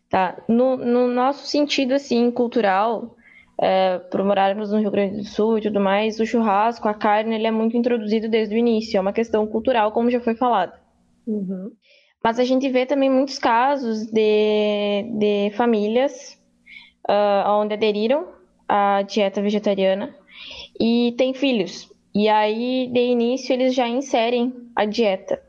Tá? No, no nosso sentido assim, cultural, é, por morarmos no Rio Grande do Sul e tudo mais, o churrasco, a carne, ele é muito introduzido desde o início, é uma questão cultural, como já foi falado. Uhum. Mas a gente vê também muitos casos de, de famílias uh, onde aderiram à dieta vegetariana e têm filhos. E aí, de início, eles já inserem a dieta.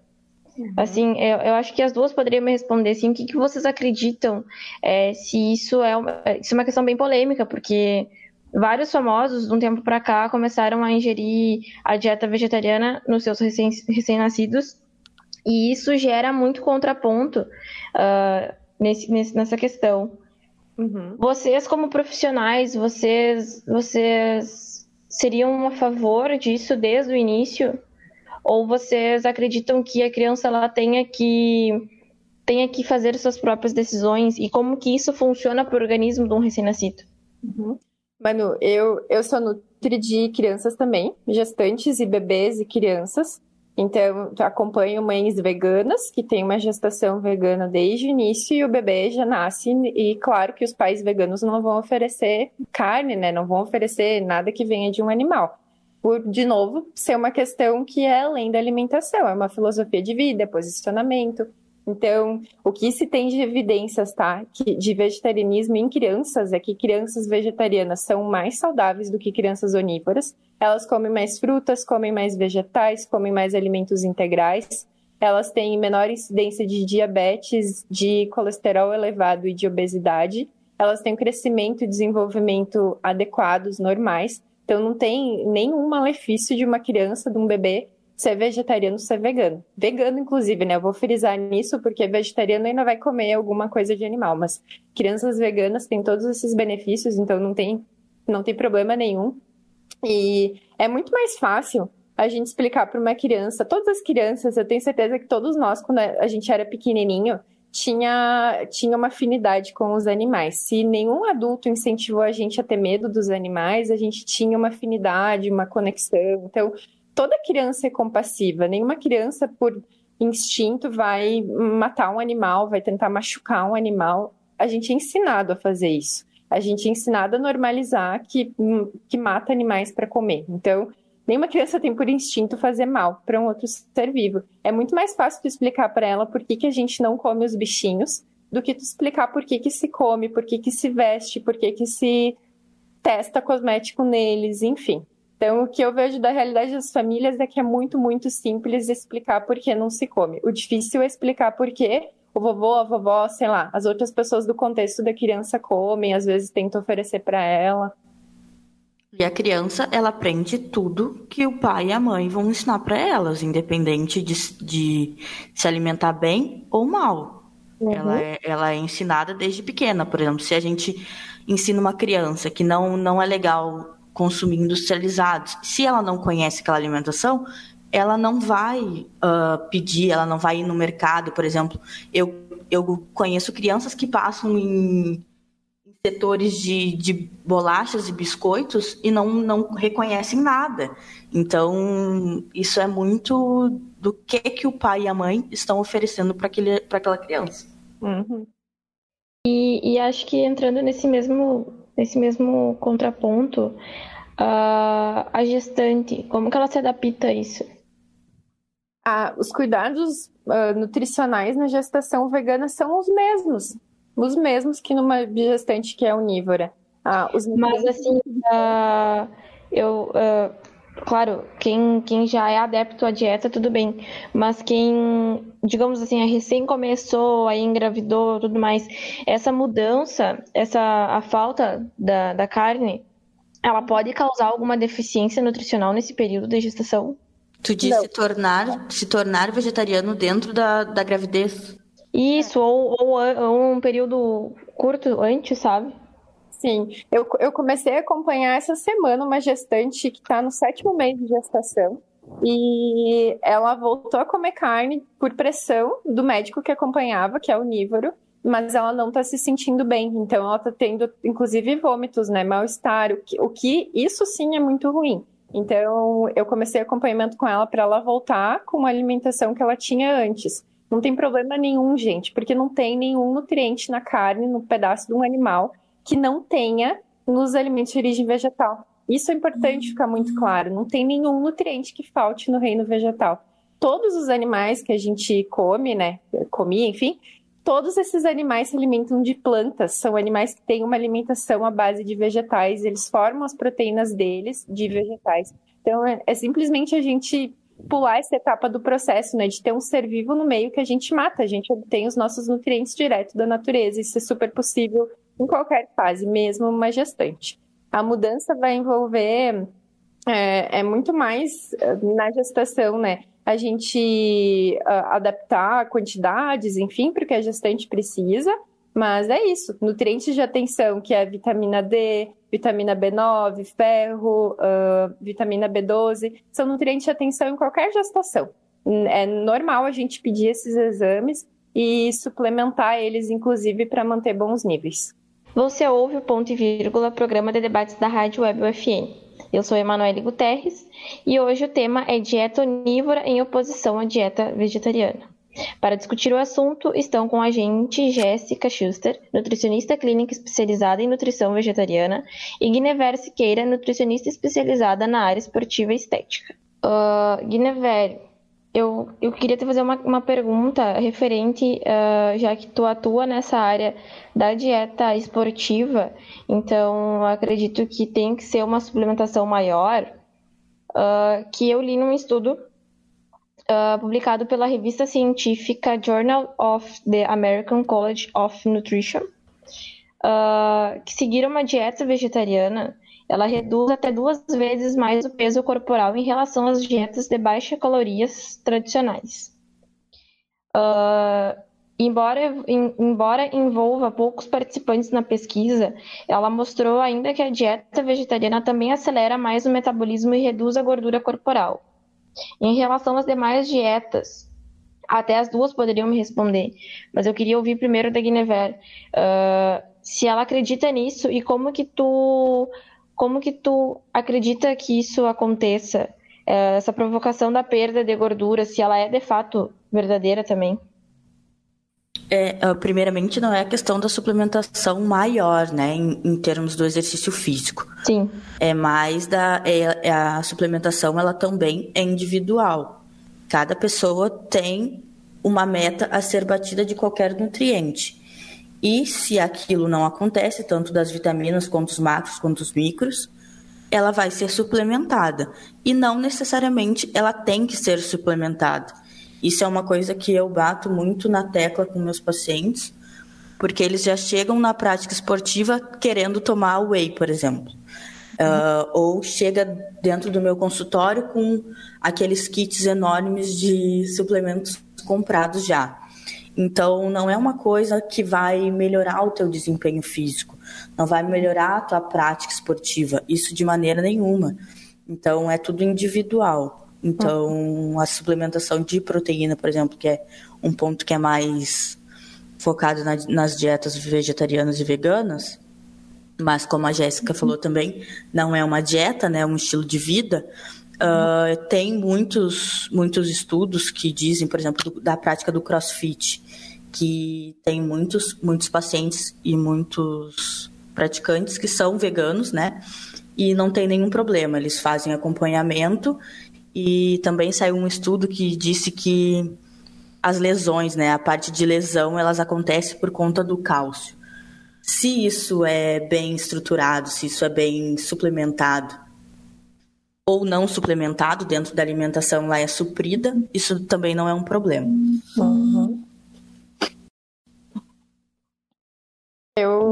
Uhum. Assim, eu, eu, acho que as duas poderiam me responder assim, o que, que vocês acreditam é, se isso é, uma, isso é uma questão bem polêmica, porque vários famosos, de um tempo para cá, começaram a ingerir a dieta vegetariana nos seus recém-nascidos, e isso gera muito contraponto uh, nesse, nesse, nessa questão. Uhum. Vocês, como profissionais, vocês, vocês seriam a favor disso desde o início? Ou vocês acreditam que a criança ela tenha que tenha que fazer suas próprias decisões e como que isso funciona para o organismo de um recém-nascido? Uhum. Manu, eu, eu sou nutri de crianças também, gestantes e bebês e crianças. Então, acompanho mães veganas que têm uma gestação vegana desde o início e o bebê já nasce. E claro que os pais veganos não vão oferecer carne, né? Não vão oferecer nada que venha de um animal por, de novo, ser uma questão que é além da alimentação, é uma filosofia de vida, é posicionamento. Então, o que se tem de evidências, tá, de vegetarianismo em crianças é que crianças vegetarianas são mais saudáveis do que crianças onívoras. Elas comem mais frutas, comem mais vegetais, comem mais alimentos integrais. Elas têm menor incidência de diabetes, de colesterol elevado e de obesidade. Elas têm um crescimento e desenvolvimento adequados, normais. Então não tem nenhum malefício de uma criança, de um bebê, ser vegetariano, ser vegano. Vegano, inclusive, né? Eu vou frisar nisso porque vegetariano ainda vai comer alguma coisa de animal, mas crianças veganas têm todos esses benefícios, então não tem, não tem problema nenhum. E é muito mais fácil a gente explicar para uma criança, todas as crianças, eu tenho certeza que todos nós, quando a gente era pequenininho, tinha, tinha uma afinidade com os animais. Se nenhum adulto incentivou a gente a ter medo dos animais, a gente tinha uma afinidade, uma conexão. Então, toda criança é compassiva. Nenhuma criança, por instinto, vai matar um animal, vai tentar machucar um animal. A gente é ensinado a fazer isso. A gente é ensinado a normalizar que, que mata animais para comer. Então, Nenhuma criança tem por instinto fazer mal para um outro ser vivo. É muito mais fácil tu explicar para ela por que, que a gente não come os bichinhos do que tu explicar por que, que se come, por que, que se veste, por que, que se testa cosmético neles, enfim. Então, o que eu vejo da realidade das famílias é que é muito, muito simples explicar por que não se come. O difícil é explicar por que o vovô, a vovó, sei lá, as outras pessoas do contexto da criança comem, às vezes tentam oferecer para ela. E a criança, ela aprende tudo que o pai e a mãe vão ensinar para elas, independente de, de, se alimentar bem ou mal. Uhum. Ela, é, ela é ensinada desde pequena, por exemplo, se a gente ensina uma criança que não, não é legal consumir industrializados, se ela não conhece aquela alimentação, ela não vai uh, pedir, ela não vai ir no mercado, por exemplo. Eu, eu conheço crianças que passam em setores de, de bolachas e biscoitos e não, não reconhecem nada. Então, isso é muito do que, que o pai e a mãe estão oferecendo para aquela criança. Uhum. E, e, acho que entrando nesse mesmo, nesse mesmo contraponto, uh, a gestante, como que ela se adapta a isso? Ah, os cuidados uh, nutricionais na gestação vegana são os mesmos os mesmos que numa gestante que é onívora. Ah, os... Mas assim, uh, eu, uh, claro, quem, quem já é adepto à dieta, tudo bem. Mas quem, digamos assim, recém começou, aí engravidou, tudo mais, essa mudança, essa a falta da, da carne, ela pode causar alguma deficiência nutricional nesse período de gestação? Tu disse se tornar, se tornar vegetariano dentro da, da gravidez? Isso, ou, ou, ou um período curto antes, sabe? Sim, eu, eu comecei a acompanhar essa semana uma gestante que está no sétimo mês de gestação e ela voltou a comer carne por pressão do médico que acompanhava, que é onívoro, mas ela não está se sentindo bem, então ela está tendo, inclusive, vômitos, né, mal-estar, o que, o que isso sim é muito ruim. Então eu comecei acompanhamento com ela para ela voltar com uma alimentação que ela tinha antes. Não tem problema nenhum, gente, porque não tem nenhum nutriente na carne, no pedaço de um animal, que não tenha nos alimentos de origem vegetal. Isso é importante ficar muito claro. Não tem nenhum nutriente que falte no reino vegetal. Todos os animais que a gente come, né? Comia, enfim, todos esses animais se alimentam de plantas. São animais que têm uma alimentação à base de vegetais. Eles formam as proteínas deles de vegetais. Então, é, é simplesmente a gente pular essa etapa do processo, né? De ter um ser vivo no meio que a gente mata, a gente obtém os nossos nutrientes direto da natureza. Isso é super possível em qualquer fase, mesmo uma gestante. A mudança vai envolver é, é muito mais é, na gestação, né? A gente uh, adaptar quantidades, enfim, porque a gestante precisa, mas é isso. Nutrientes de atenção, que é vitamina D, vitamina B9, ferro, uh, vitamina B12, são nutrientes de atenção em qualquer gestação. É normal a gente pedir esses exames e suplementar eles, inclusive, para manter bons níveis. Você ouve o Ponto e Vírgula, programa de debates da Rádio Web UFN. Eu sou Emanuele Guterres e hoje o tema é dieta onívora em oposição à dieta vegetariana. Para discutir o assunto, estão com a gente Jéssica Schuster, nutricionista clínica especializada em nutrição vegetariana, e Guinever Siqueira, nutricionista especializada na área esportiva e estética. Uh, Guinever, eu, eu queria te fazer uma, uma pergunta referente, uh, já que tu atua nessa área da dieta esportiva, então acredito que tem que ser uma suplementação maior, uh, que eu li num estudo uh, publicado pela revista científica Journal of the American College of Nutrition, uh, que seguir uma dieta vegetariana, ela reduz até duas vezes mais o peso corporal em relação às dietas de baixa calorias tradicionais. Uh, embora, em, embora envolva poucos participantes na pesquisa, ela mostrou ainda que a dieta vegetariana também acelera mais o metabolismo e reduz a gordura corporal. Em relação às demais dietas, até as duas poderiam me responder, mas eu queria ouvir primeiro da Guinevere uh, se ela acredita nisso e como que tu como que tu acredita que isso aconteça, uh, essa provocação da perda de gordura, se ela é de fato verdadeira também. É, ah, primeiramente, não é a questão da suplementação maior, né, em, em, termos do exercício físico. Sim. É mais da. É, é, a suplementação, ela também é individual. Cada pessoa tem uma meta a ser batida de qualquer nutriente. E se aquilo não acontece, tanto das vitaminas quanto os macros quanto os micros, ela vai ser suplementada. E não necessariamente ela tem que ser suplementada isso é uma coisa que eu bato muito na tecla com meus pacientes, porque eles já chegam na prática esportiva querendo tomar whey, por exemplo. Uh, ou chega dentro do meu consultório com aqueles kits enormes de suplementos comprados já. Então, não é uma coisa que vai melhorar o teu desempenho físico, não vai melhorar a tua prática esportiva, isso de maneira nenhuma. Então, é tudo individual. Então, a suplementação de proteína, por exemplo, que é um ponto que é mais focado na, nas dietas vegetarianas e veganas, mas como a Jéssica uhum. falou também, não é uma dieta, né, é um estilo de vida. Uh, tem muitos, muitos estudos que dizem, por exemplo, do, da prática do CrossFit, que tem muitos, muitos pacientes e muitos praticantes que são veganos, né? E não tem nenhum problema. Eles fazem acompanhamento e também saiu um estudo que disse que as lesões, né, a parte de lesão, elas acontecem por conta do cálcio. Se isso é bem estruturado, se isso é bem suplementado ou não suplementado dentro da alimentação lá é suprida, isso também não é um problema. Uhum. Eu.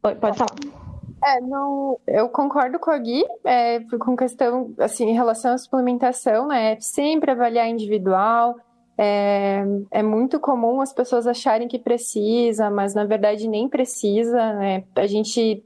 Pode falar. É, não, eu concordo com a Gui, é, com questão, assim, em relação à suplementação, né, é sempre avaliar individual, é, é muito comum as pessoas acharem que precisa, mas na verdade nem precisa, né, a gente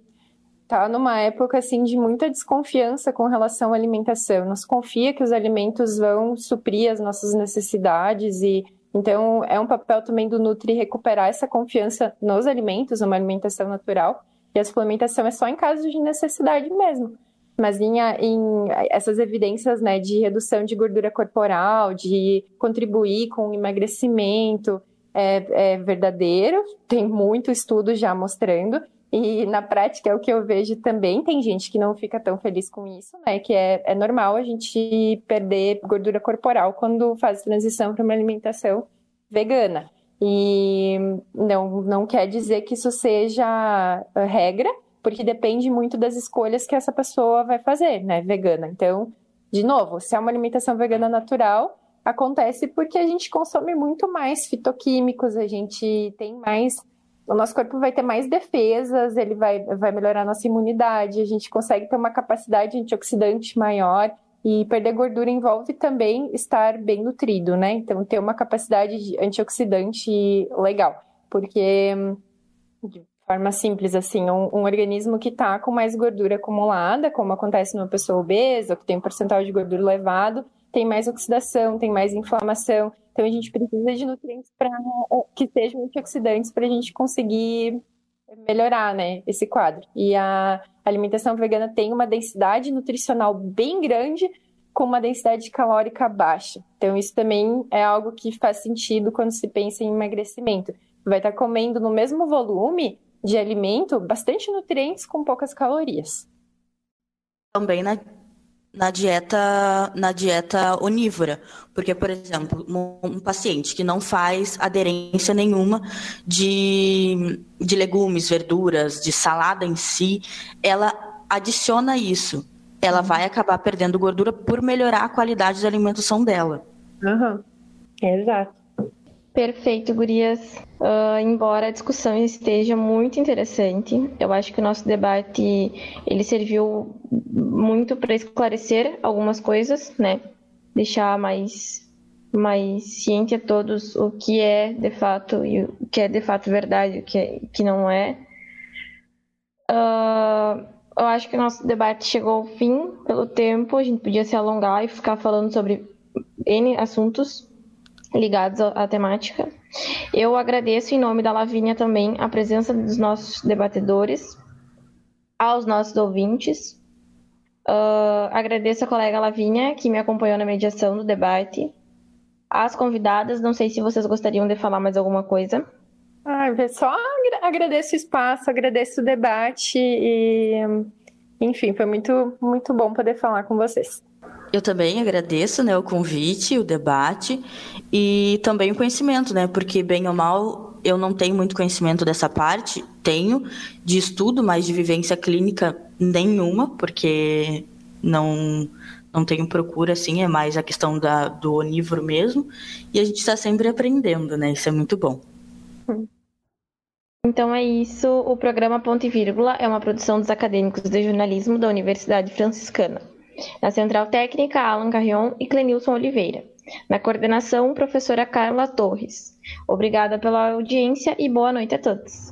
tá numa época, assim, de muita desconfiança com relação à alimentação, se confia que os alimentos vão suprir as nossas necessidades e então é um papel também do Nutri recuperar essa confiança nos alimentos, uma alimentação natural, e a suplementação é só em casos de necessidade mesmo. Mas em, em essas evidências né, de redução de gordura corporal, de contribuir com o emagrecimento, é, é verdadeiro, tem muito estudo já mostrando. E na prática é o que eu vejo também. Tem gente que não fica tão feliz com isso, né? Que é, é normal a gente perder gordura corporal quando faz transição para uma alimentação vegana. E não, não quer dizer que isso seja regra, porque depende muito das escolhas que essa pessoa vai fazer, né, vegana. Então, de novo, se é uma alimentação vegana natural, acontece porque a gente consome muito mais fitoquímicos, a gente tem mais. O nosso corpo vai ter mais defesas, ele vai, vai melhorar a nossa imunidade, a gente consegue ter uma capacidade antioxidante maior. E perder gordura envolve também estar bem nutrido, né? Então, ter uma capacidade antioxidante legal. Porque, de forma simples, assim, um, um organismo que está com mais gordura acumulada, como acontece numa pessoa obesa, que tem um percentual de gordura elevado, tem mais oxidação, tem mais inflamação. Então, a gente precisa de nutrientes para que sejam antioxidantes para a gente conseguir melhorar, né, esse quadro. E a alimentação vegana tem uma densidade nutricional bem grande com uma densidade calórica baixa. Então isso também é algo que faz sentido quando se pensa em emagrecimento. Vai estar comendo no mesmo volume de alimento bastante nutrientes com poucas calorias. Também na na dieta, na dieta onívora. Porque, por exemplo, um paciente que não faz aderência nenhuma de, de legumes, verduras, de salada em si, ela adiciona isso. Ela vai acabar perdendo gordura por melhorar a qualidade da alimentação dela. Uhum. Exato. Perfeito, Gurias. Uh, embora a discussão esteja muito interessante, eu acho que o nosso debate ele serviu muito para esclarecer algumas coisas, né? Deixar mais mais ciente a todos o que é de fato e o que é de fato verdade, o que é, que não é. Uh, eu acho que o nosso debate chegou ao fim pelo tempo. A gente podia se alongar e ficar falando sobre N assuntos, ligados à temática. Eu agradeço em nome da Lavínia também a presença dos nossos debatedores, aos nossos ouvintes. Uh, agradeço a colega Lavínia que me acompanhou na mediação do debate. às convidadas. Não sei se vocês gostariam de falar mais alguma coisa. Ah, só agradeço o espaço, agradeço o debate e, enfim, foi muito, muito bom poder falar com vocês. Eu também agradeço né, o convite, o debate e também o conhecimento, né? Porque, bem ou mal, eu não tenho muito conhecimento dessa parte, tenho de estudo, mas de vivência clínica nenhuma, porque não não tenho procura, assim, é mais a questão da, do onívoro mesmo, e a gente está sempre aprendendo, né? Isso é muito bom. Então é isso. O programa Ponto e Vírgula é uma produção dos acadêmicos de jornalismo da Universidade Franciscana. Na Central Técnica, Alan Carrion e Clenilson Oliveira. Na coordenação, professora Carla Torres. Obrigada pela audiência e boa noite a todos.